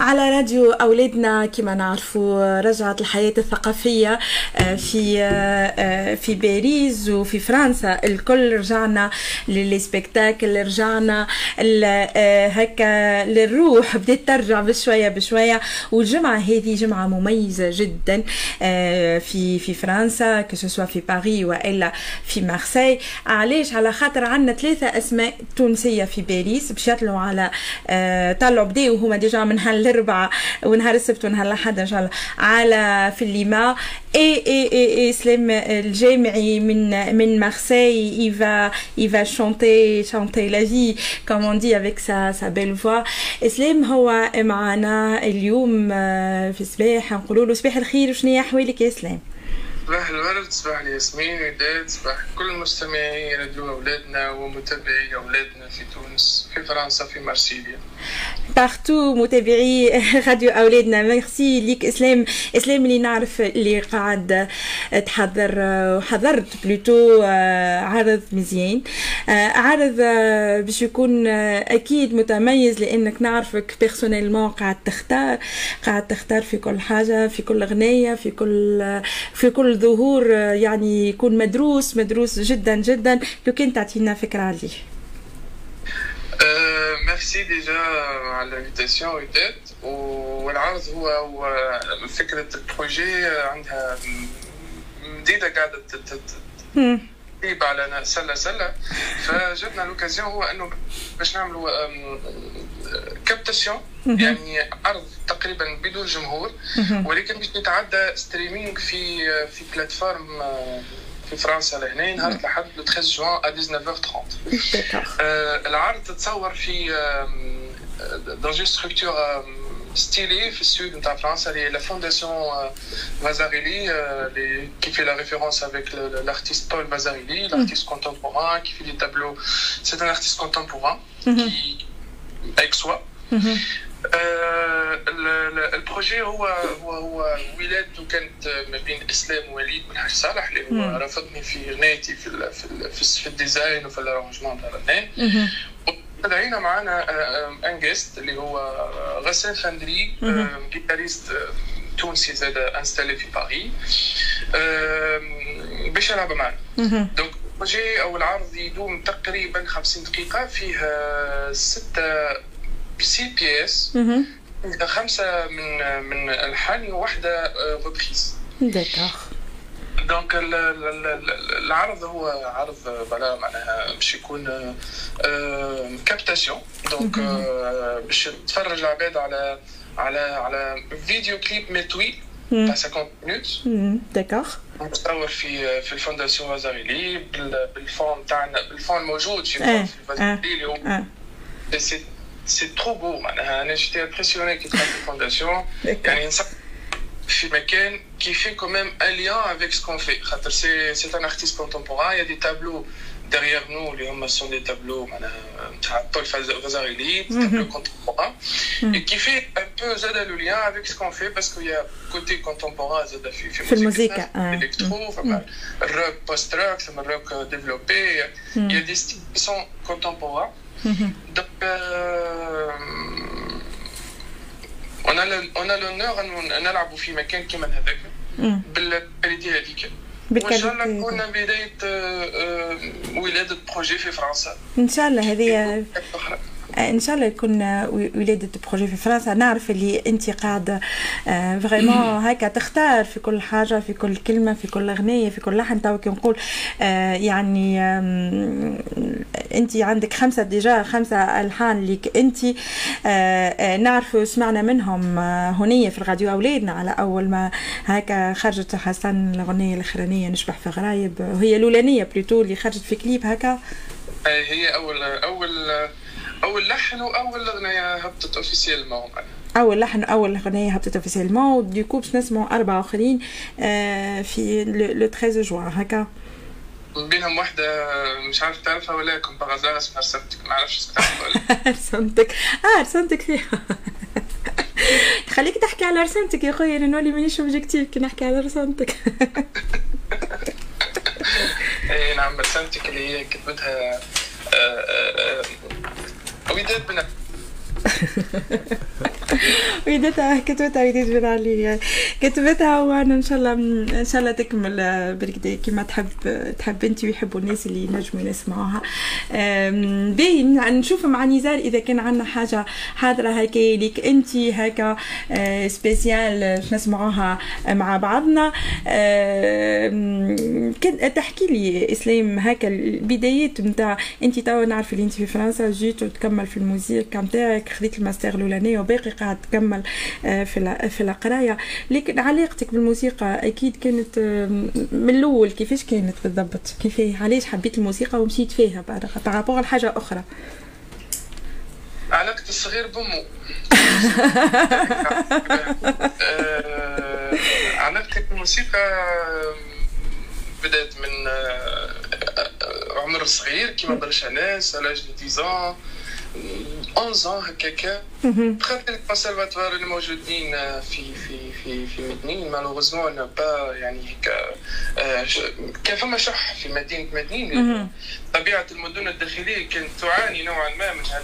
على راديو أولادنا كما نعرفوا رجعت الحياة الثقافية آه، في آه، آه، في باريس وفي فرنسا. الكل رجعنا للسبكتاكل رجعنا هكا للروح. بدات ترجع بشوية بشوية. والجمعة هذه جمعة مميزة جدا في في فرنسا كسوا في باريس وإلا في مارسي علاش؟ على خاطر عندنا ثلاثة أسماء تونسية في باريس. باش يطلعوا على طلعوا بداوا هما déjà من هالاربعة ونهار السبت ونهار الأحد إن شاء الله على في الليما إي إي إي, إسلام الجامعي من من مارسي il va il va chanter chanter la vie comme on dit avec sa sa belle voix. اسلام هو معنا اليوم في الصباح. نقولوا له صباح الخير وشنو احوالك يا اسلام صباح الورد صباح الياسمين وداد صباح كل مستمعي راديو أولادنا ومتابعي أولادنا في تونس في فرنسا في مرسيليا partout متابعي راديو أولادنا ميرسي ليك إسلام إسلام اللي نعرف اللي قاعد تحضر وحضرت plutôt عرض مزيان عرض باش يكون أكيد متميز لأنك نعرفك personnellement قاعد تختار قاعد تختار في كل حاجة في كل أغنية في كل في كل ظهور يعني يكون مدروس مدروس جدا جدا لو كان تعطينا فكره عليه merci déjà على ال invitation وداد والعرض هو هو فكرة ال projet عندها مديدة قاعدة تجيب على سله سلة. فجبنا l'occasion هو أنه باش نعملوا captation يعني عرض تقريبا بدون جمهور. ولكن باش يتعدى streaming في في plateforme في فرنسا لهنا نهار الاحد لو 13 جوان ا 19h30 العرض تتصور في دون جي ستركتور ستيلي في السود نتاع فرنسا اللي لا فونداسيون فازاريلي اللي qui fait la référence avec l'artiste Paul Vazarili, l'artiste contemporain qui fait des tableaux. C'est un artiste contemporain qui avec soi. ال projet هو هو هو ولادته كانت ما بين إسلام ووليد بن حاج صالح اللي هو رافقني في غنايتي في في, في, في ال design وفي ال arrangement تاع الاغنيه دعينا معنا un guest اللي هو غسان فندري guitariste تونسي زاد installé في باريس. باش يلعب معنا. donc ال projet أو العرض يدوم تقريبا 50 دقيقة فيه ستة six pièces خمسة من من الحان وواحدة reprise d'accord donc العرض هو عرض voilà معناها باش يكون captation donc باش تفرج العباد على على على vidéo clip mais طويل تاع 50 minutes d'accord متصور في في ال fondation Vasarely بال fond تاعنا بال fond الموجود في Vasarely اللي هو c'est trop beau معناها أنا j'étais impressionné كي دخلت ال fondation يعني نصح في مكان qui fait quand même un lien avec ce qu'on fait خاطر c'est c'est un artiste contemporain y a des tableaux derrière nous. اللي هما sont des tableaux معناها تاع Paul Vasarely tableaux contemporains et qui fait un peu زاد le lien avec ce qu'on fait parce que y a côté contemporain زاد في في, في الموسيقى électro فما ال rock post-rock فما ال rock développé y a des styles sont contemporains Donc, euh, on a on a l'honneur أن نلعبوا في مكان كيما هذاك بال qualité هذيك وان شاء الله تكون بدايه ولاده projet في فرنسا ان شاء الله هذه إن شاء الله يكون ولادة projet في فرنسا. نعرف اللي انت قاعدة vraiment هكا. تختار في كل حاجة في كل كلمة في كل أغنية في كل لحن. تو كي نقول يعني أنت عندك خمسة déjà خمسة ألحان ليك أنت. نعرف سمعنا منهم هنية في الراديو أولادنا. على أول ما هكا خرجت حسن الأغنية الأخرانية نشبح في غرايب. وهي الأولانية plutôt اللي خرجت في كليب هكا. هي أول أول اول لحن واول اغنيه هبطت officiellement اول لحن اول اغنيه هبطت officiellement du coup باش نسمعوا اربعه آخرين في le 13 جوان هكا. بينهم واحدة مش عارف تعرفها ولا كنت بغزالها اسمها رسمتك ما أعرفش اسمها تعرفها ولا رسمتك. آه رسمتك فيها. خليك تحكي على رسمتك يا خويا أنا نولي مانيش objectif كي نحكي على رسمتك. اي نعم رسمتك اللي هي كتبتها وداد بن وليدتها كتبتها وليدات بن علي كتبتها وأنا إن شاء الله إن شاء الله تكمل بركدي كيما تحب تحب أنت ويحبوا الناس اللي ينجموا يسمعوها باين نشوف مع نزار إذا كان عندنا حاجة حاضرة هكا. ليك أنت هكا spécial باش نسمعوها مع بعضنا. تحكي لي إسلام هكا البدايات نتاع أنت توا نعرف اللي أنت في فرنسا جيت وتكمل في الموسيقى نتاعك خذيت الماستر الاولاني وباقي قاعد تكمل آه، في في القراية. لكن علاقتك بالموسيقى أكيد كانت من الأول كيفاش كانت بالضبط؟ كيف علاش حبيت الموسيقى ومشيت فيها بارابور لحاجة أخرى؟ علاقة الصغير بأمه. آه، علاقتي بالموسيقى بدأت من آه، عمر صغير كيما برشا ناس على 10 11 هكاكا دخلت الكونسرفاتوار الموجودين في في في في مدنين malheureusement pas يعني هيك كان فما شح في مدينة مدنين. طبيعة المدن الداخلية كانت تعاني نوعا ما من هال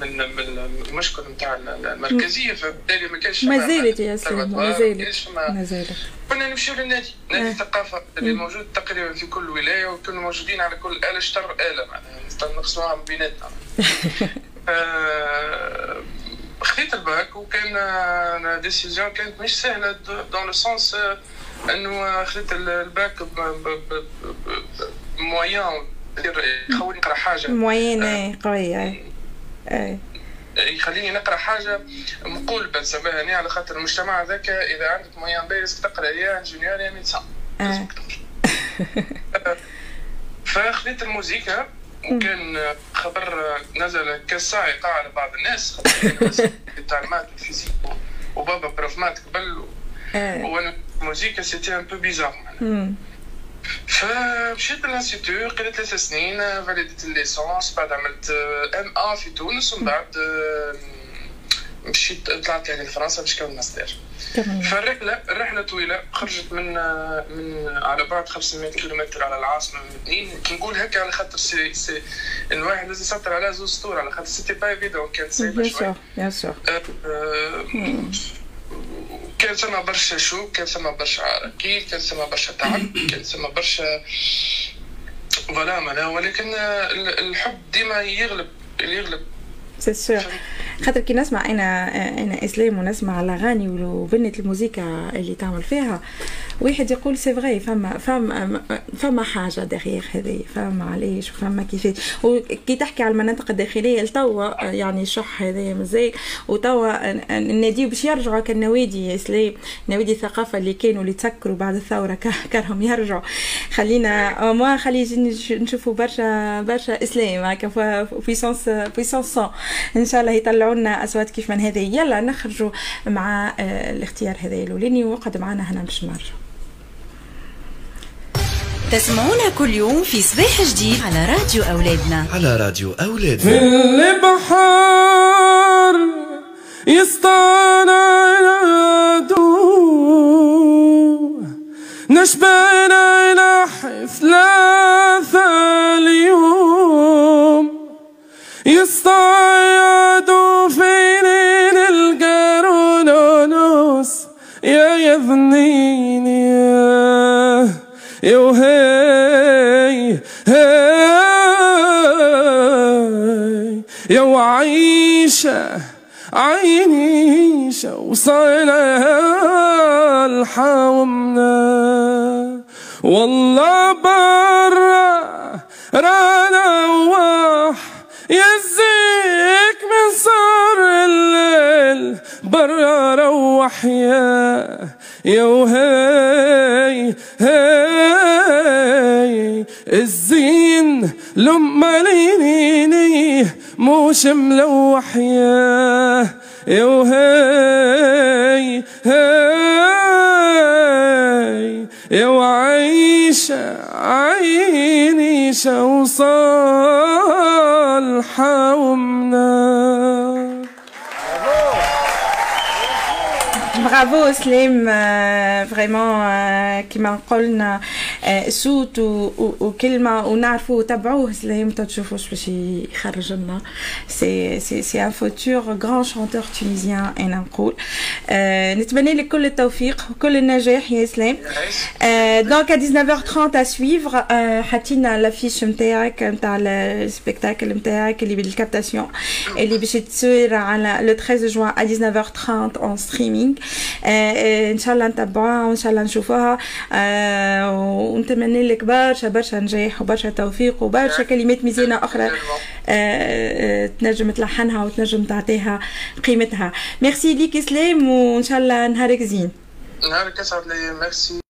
من من المشكل نتاع المركزية. فبالتالي ما كانش ما زالت يا سلام ما زالت ما زالت كنا نمشيو للنادي. نادي الثقافة اللي موجود تقريبا في كل ولاية وكنا موجودين على كل آلة اشتر آلة معناها. نقسموها من بيناتنا. خذيت الباك وكان décision كانت مش سهله dans le sens انه خذيت الـ bac moyenne يخولني نقرا حاجة moyenne قويه اي يخليني نقرا حاجة مقولبه نسميها هنا على خاطر المجتمع هذاك اذا عندك moyenne باهية تقرا يا ingénieur يا médecin فخذيت الموزيكا وكان خبر نزل كالصاعقة على بعض الناس. تاع الـ maths والـ physique وبابا prof maths قبل. وأنا الموزيكا c'était un peu bizarre فمشيت للـ institut قريت ثلاث سنين validيت الـ licence بعد عملت M1 في تونس ومن بعد مشيت طلعت يعني لفرنسا باش نكمل ماستر. فالرحله الرحلة طويلة خرجت من من على بعد 500 كيلومتر على العاصمة من مدنين نقول هكا على خاطر سي سي الواحد لازم يسطر على زوج سطور على خاطر c'était pas évident كانت صعيبه شوي. bien sûr كان ثم برشا chou كان ثم برشا عراكيل كان ثم برشا تعب كان ثم برشا voilà معناها ولكن الحب ديما يغلب يغلب. c'est sûr خاطر كي نسمع أنا أنا إسلام ونسمع الأغاني وبنة الموسيقى اللي تعمل فيها واحد يقول c'est vrai فما فما فما حاجة داخل هذه فما علاش وفما كيفاش وكي تحكي على المناطق الداخلية لتوا يعني شح هذا مزال وتوا النادي باش يرجعوا كالنوادي اسلام نوادي الثقافه اللي كانوا اللي تسكروا بعد الثورة كرهم يرجعوا. خلينا ما خلي نشوفوا برشا برشا إسلام هكا puissance puissance إن شاء الله يطلعوا لنا أصوات كيف من هذه. يلا نخرجوا مع الاختيار هذا الأولاني وقد معنا هنا باش نرجع تسمعونا كل يوم في صباح جديد على راديو أولادنا. على راديو أولادنا. في البحر يسطانا يدو نشبنا إلى ثلاثة اليوم. يصطادوا فين القرونوس يا يذنين وعيشة عيشة وصالح ومنا والله برا رانا وح يزيك من صار الليل. برا روح يا يا وهي هي. الزين لما لينيني موش ملوح يا يا وهي هي يا وعيشة عيني وصالحة ومنا برافو سليم فريمون كيما قلنا آه، صوت وكلمه ونعرفوا تبعوه سلام تشوفوا باش يخرج لنا سي سي سي ان فوتور غران شانتور تونيزيان أنا نقول نتمنى لك كل التوفيق وكل النجاح يا اسلام donc 19h30 à suivre حطينا l'affiche نتاعك نتاع الـ spectacle نتاعك اللي بالـ captation اللي باش تصير على le 13 juin à 19h30 en streaming. ان شاء الله نتبعوها وان شاء الله نشوفوها ونتمنى لك برشا برشا نجاح وبرشا توفيق وبرشا كلمات ميزانه أخرى تنجم تلحنها وتنجم تعطيها قيمتها. ميرسي ليك اسلام وإن شاء الله نهارك زين. نهارك اسعد لي ميرسي